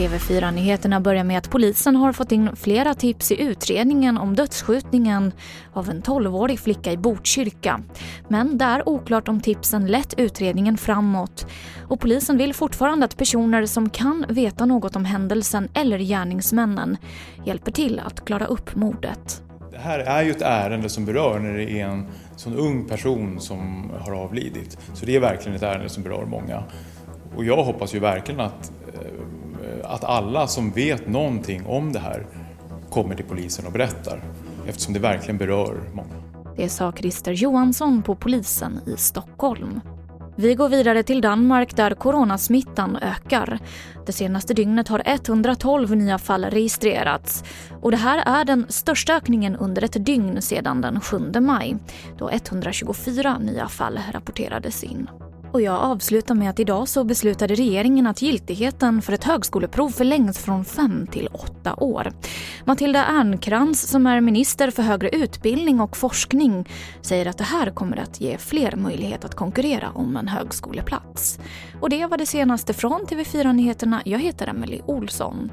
TV4-nyheterna börjar med att polisen har fått in flera tips i utredningen om dödsskjutningen av en 12-årig flicka i Botkyrka. Men det är oklart om tipsen lett utredningen framåt. Och polisen vill fortfarande att personer som kan veta något om händelsen eller gärningsmännen hjälper till att klara upp mordet. Det här är ju ett ärende som berör när det är en sån ung person som har avlidit. Så det är verkligen ett ärende som berör många. Och jag hoppas ju verkligen att eh, att alla som vet någonting om det här kommer till polisen och berättar eftersom det verkligen berör många. Det sa Christer Johansson på polisen i Stockholm. Vi går vidare till Danmark där coronasmittan ökar. Det senaste dygnet har 112 nya fall registrerats. Och det här är den största ökningen under ett dygn sedan den 7 maj då 124 nya fall rapporterades in. Och jag avslutar med att idag så beslutade regeringen att giltigheten för ett högskoleprov förlängs från fem till åtta år. Matilda Ernkrans som är minister för högre utbildning och forskning säger att det här kommer att ge fler möjlighet att konkurrera om en högskoleplats. Och det var det senaste från TV4 Nyheterna. Jag heter Emily Olsson.